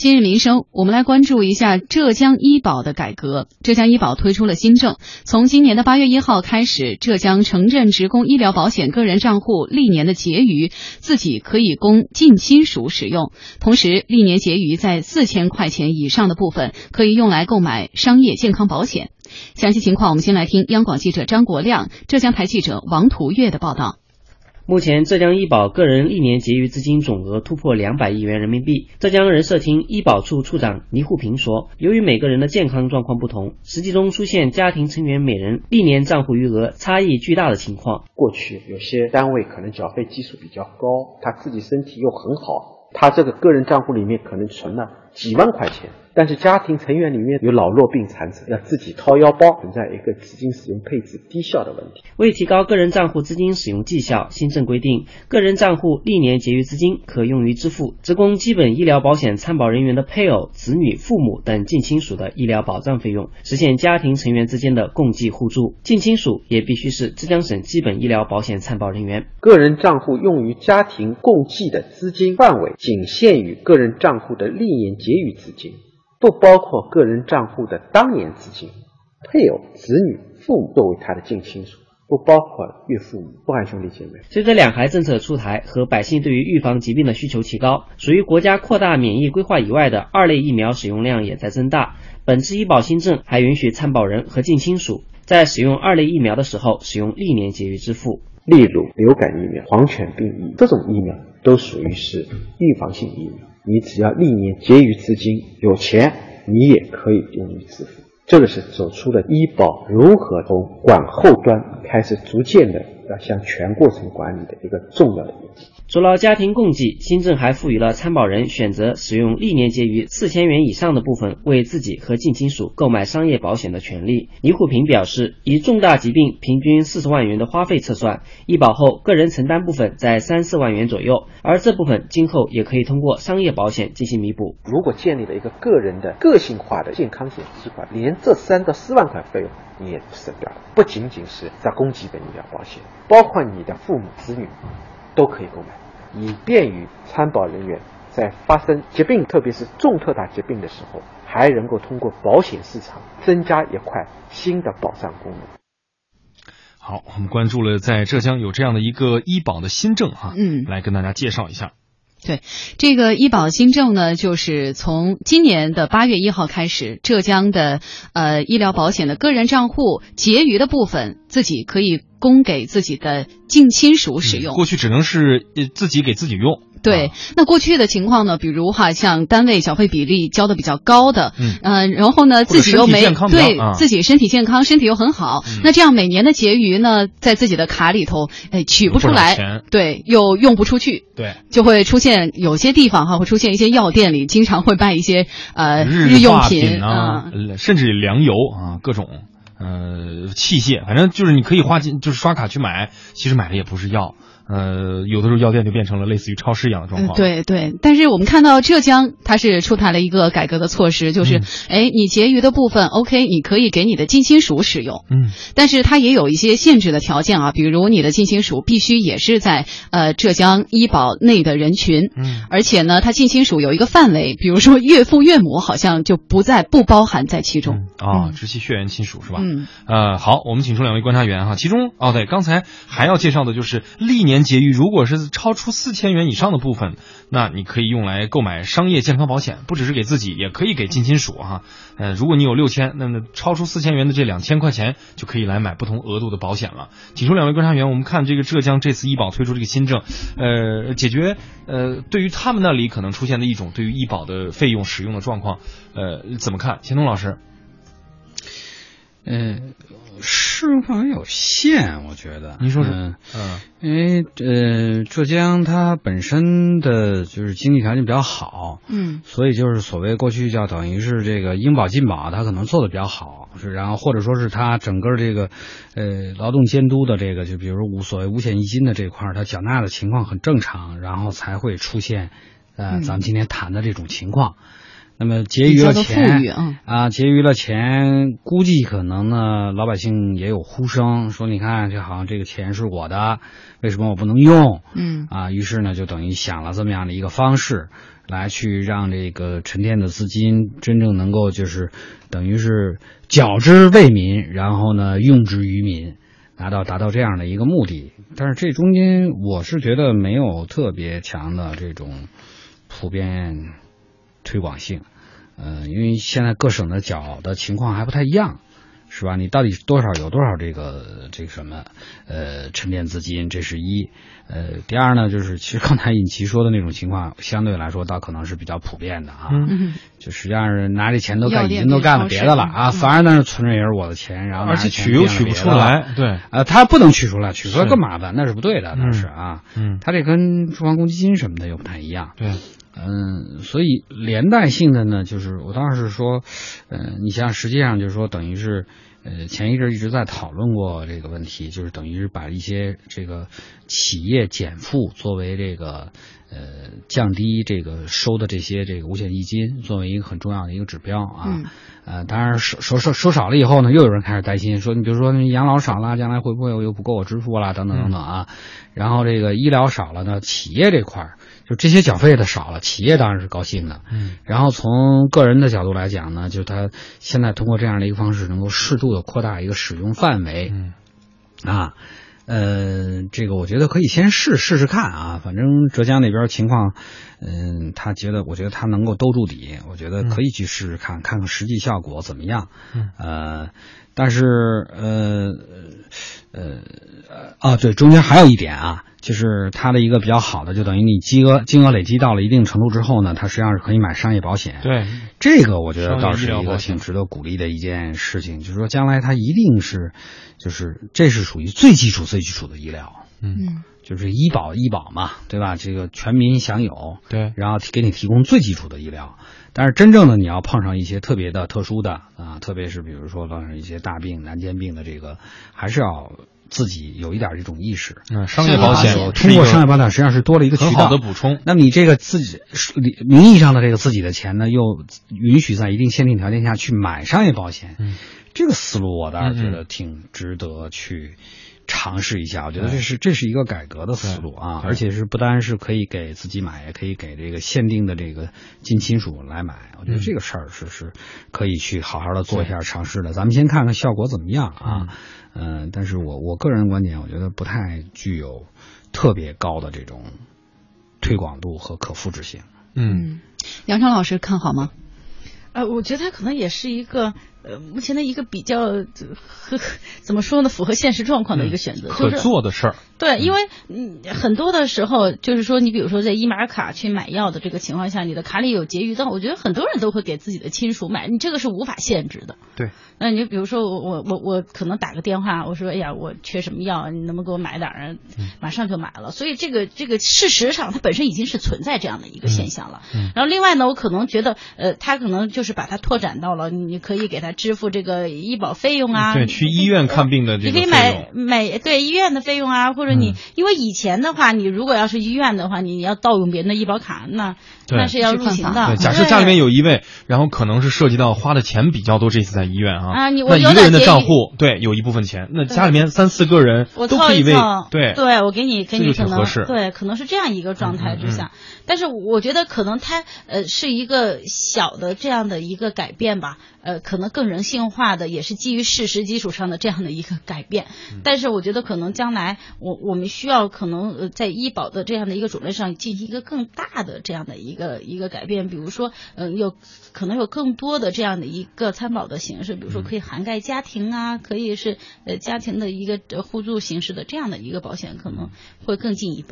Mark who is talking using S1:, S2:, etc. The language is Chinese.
S1: 今日民生，我们来关注一下浙江医保的改革。浙江医保推出了新政，从今年的八月一号开始，浙江城镇职工医疗保险个人账户历年的结余自己可以供近亲属使用，同时历年结余在四千块钱以上的部分可以用来购买商业健康保险。详细情况，我们先来听央广记者张国亮、浙江台记者王图月的报道。
S2: 目前，浙江医保个人历年结余资金总额突破两百亿元人民币。浙江人社厅医保处处长倪沪平说：“由于每个人的健康状况不同，实际中出现家庭成员每人历年账户余额差异巨大的情况。
S3: 过去有些单位可能缴费基数比较高，他自己身体又很好，他这个个人账户里面可能存了几万块钱。”但是家庭成员里面有老弱病残者，要自己掏腰包，存在一个资金使用配置低效的问题。
S2: 为提高个人账户资金使用绩效，新政规定，个人账户历年结余资金可用于支付职工基本医疗保险参保人员的配偶、子女、父母等近亲属的医疗保障费用，实现家庭成员之间的共济互助。近亲属也必须是浙江省基本医疗保险参保人员。
S3: 个人账户用于家庭共济的资金范围仅限于个人账户的历年结余资金。不包括个人账户的当年资金，配偶、子女、父母作为他的近亲属，不包括岳父母、不含兄弟姐妹。
S2: 随着两孩政策出台和百姓对于预防疾病的需求提高，属于国家扩大免疫规划以外的二类疫苗使用量也在增大。本次医保新政还允许参保人和近亲属在使用二类疫苗的时候使用历年结余支付，
S3: 例如流感疫苗、狂犬病疫苗，这种疫苗都属于是预防性疫苗。你只要历年结余资金有钱，你也可以用于支付。这个是走出了医保如何从管后端开始逐渐的要向全过程管理的一个重要的。
S2: 除了家庭共济，新政还赋予了参保人选择使用历年结余四千元以上的部分为自己和近亲属购买商业保险的权利。倪虎平表示，以重大疾病平均四十万元的花费测算，医保后个人承担部分在三四万元左右，而这部分今后也可以通过商业保险进行弥补。
S3: 如果建立了一个个人的个性化的健康险计划，连这三到四万块费用你也省掉了。不仅仅是在公基本医疗保险，包括你的父母子女都可以购买。以便于参保人员在发生疾病，特别是重特大疾病的时候，还能够通过保险市场增加一块新的保障功能。
S4: 好，我们关注了在浙江有这样的一个医保的新政哈，
S1: 嗯，
S4: 来跟大家介绍一下。
S1: 对，这个医保新政呢，就是从今年的八月一号开始，浙江的呃医疗保险的个人账户结余的部分，自己可以供给自己的近亲属使用。
S4: 过去只能是自己给自己用。
S1: 对，那过去的情况呢？比如哈，像单位缴费比例交的比较高的，嗯，然后呢，自己又没对自己身体健康，身体又很好，那这样每年的结余呢，在自己的卡里头，哎，取不出来，对，又用不出去，
S4: 对，
S1: 就会出现有些地方哈，会出现一些药店里经常会卖一些呃
S4: 日
S1: 用
S4: 品
S1: 啊，
S4: 甚至粮油啊，各种呃器械，反正就是你可以花钱，就是刷卡去买，其实买的也不是药。呃，有的时候药店就变成了类似于超市一样的状况。
S1: 对对，但是我们看到浙江，它是出台了一个改革的措施，就是，哎，你结余的部分，OK，你可以给你的近亲属使用。
S4: 嗯，
S1: 但是它也有一些限制的条件啊，比如你的近亲属必须也是在呃浙江医保内的人群。
S4: 嗯，
S1: 而且呢，它近亲属有一个范围，比如说岳父岳母好像就不在不包含在其中。
S4: 啊，直系血缘亲属是吧？
S1: 嗯。
S4: 呃，好，我们请出两位观察员哈，其中哦对，刚才还要介绍的就是历年。结余如果是超出四千元以上的部分，那你可以用来购买商业健康保险，不只是给自己，也可以给近亲属哈。呃，如果你有六千，那超出四千元的这两千块钱就可以来买不同额度的保险了。请出两位观察员，我们看这个浙江这次医保推出这个新政，呃，解决呃对于他们那里可能出现的一种对于医保的费用使用的状况，呃，怎么看？钱东老师？
S5: 嗯。适用范围有限，我觉得。
S4: 您说说。
S5: 嗯，因为呃，浙江它本身的就是经济条件比较好，
S1: 嗯，
S5: 所以就是所谓过去叫等于是这个应保尽保，它可能做的比较好，是然后或者说是它整个这个呃劳动监督的这个，就比如无所谓五险一金的这块，它缴纳的情况很正常，然后才会出现呃咱们今天谈的这种情况。那么结余了钱啊，结余了钱，估计可能呢，老百姓也有呼声说，你看这好像这个钱是我的，为什么我不能用？
S1: 嗯
S5: 啊，于是呢，就等于想了这么样的一个方式，来去让这个沉淀的资金真正能够就是等于是缴之为民，然后呢用之于民，达到达到这样的一个目的。但是这中间我是觉得没有特别强的这种普遍推广性，呃，因为现在各省的缴的情况还不太一样。是吧？你到底多少有多少这个这个什么呃沉淀资金？这是一。呃，第二呢，就是其实刚才尹奇说的那种情况，相对来说倒可能是比较普遍的啊。
S1: 嗯，
S5: 就实际上是拿这钱都干，已经都干了别的了啊，反而那是存着也是我的钱，然后
S4: 而且取又取不。出来，对，
S5: 呃，他不能取出来，取出来更麻烦，那是不对的，那是啊。
S4: 嗯，
S5: 他这跟住房公积金什么的又不太一样。
S4: 对，
S5: 嗯，所以连带性的呢，就是我当时是说，呃，你像实际上就是说，等于是，呃，前一阵一直在讨论过这个问题，就是等于是把一些这个企业减负作为这个呃降低这个收的这些这个五险一金作为一个很重要的一个指标啊。
S1: 嗯
S5: 呃，当然收收收收少了以后呢，又有人开始担心，说你比如说养老少了，将来会不会又不够我支付啦，等等等等啊。然后这个医疗少了呢，企业这块儿就这些缴费的少了，企业当然是高兴的。
S4: 嗯，
S5: 然后从个人的角度来讲呢，就是他现在通过这样的一个方式，能够适度的扩大一个使用范围。
S4: 嗯，
S5: 啊，呃，这个我觉得可以先试试试看啊，反正浙江那边情况，嗯，他觉得，我觉得他能够兜住底，我觉得可以去试试看，看看实际效果怎么样。
S4: 嗯，
S5: 呃，但是呃呃呃啊，对，中间还有一点啊，就是它的一个比较好的，就等于你金额金额累积到了一定程度之后呢，它实际上是可以买商业保险。
S4: 对，
S5: 这个我觉得倒是一个挺值得鼓励的一件事情，就是说将来它一定是，就是这是属于最基础、最基础的医疗，
S4: 嗯，
S1: 嗯
S5: 就是医保医保嘛，对吧？这个全民享有，
S4: 对，
S5: 然后给你提供最基础的医疗。但是真正的你要碰上一些特别的、特殊的啊，特别是比如说碰上一些大病、难见病的这个，还是要自己有一点这种意识。
S4: 嗯，商业保险
S1: 险
S5: 通过商业
S4: 保
S5: 保险实际上是多了一个渠
S4: 很
S5: 道
S4: 好的补充，
S5: 那么你这个自己名义上的这个自己的钱呢，又允许在一定限定条件下去买商业保险，
S4: 嗯。
S5: 这个思路我倒是觉
S4: 嗯
S5: 得挺值得去尝试一下。我觉得这是这是一个改革的思路啊，而且是不单是可以给自己买，也可以给这个限定的这个近亲属来买。我觉得
S4: 嗯
S5: 这个事儿是是可以去好好的做一下尝试的。咱们先看看效果怎么样啊？嗯、但是我我个人观点，我觉得不太具有特别高的这种推广度和可复制性。
S4: 嗯，
S1: 嗯，杨超老师看好吗？
S6: 呃，我觉得他可能也是一个呃，目前的一个比较怎么说呢，符合现实状况的一个选择，
S4: 可
S6: 就是
S4: 做的事儿，
S6: 对，因为嗯，很多的时候就是说，你比如说在医马卡去买药的这个情况下，你的卡里有结余，但我觉得很多人都会给自己的亲属买，你这个是无法限制的。
S4: 对，
S6: 那你比如说我我我我可能打个电话，我说哎呀，我缺什么药，你能不能给我买点儿？马上就买了。所以这个这个事实上它本身已经是存在这样的一个现象了。
S4: 嗯嗯
S6: 然后另外呢，我可能觉得呃，他可能就是把它拓展到了，你可以给他支付这个医保费用啊，
S4: 对，去医院看病的这
S6: 你可以买，买对医院的费用啊，或者你、
S4: 嗯
S6: 因为以前的话，你如果要是医院的话，你你要盗用别人的医保卡，那那是要入刑的。
S4: 对，假设家里面有一位，然后可能是涉及到花的钱比较多，这次在医院啊，
S6: 啊你我
S4: 那一个人的账户对有一部分钱，那家里面三四个人
S6: 我
S4: 都可以为，对。
S6: 对我给你给你可能
S4: 就挺合适。
S6: 对，可能是这样一个状态之下，
S4: 嗯。
S6: 但是我觉得可能它呃是一个小的这样的一个改变吧，呃，可能更人性化的，也是基于事实基础上的这样的一个改变。
S4: 嗯
S6: 但是我觉得可能将来我我们需要可能呃在医保的这样的一个种类上进行一个更大的这样的一个一个改变，比如说嗯、呃有可能有更多的这样的一个参保的形式，比如说可以涵盖家庭啊，可以是呃家庭的一个呃互助形式的这样的一个保险，可能会更进一步。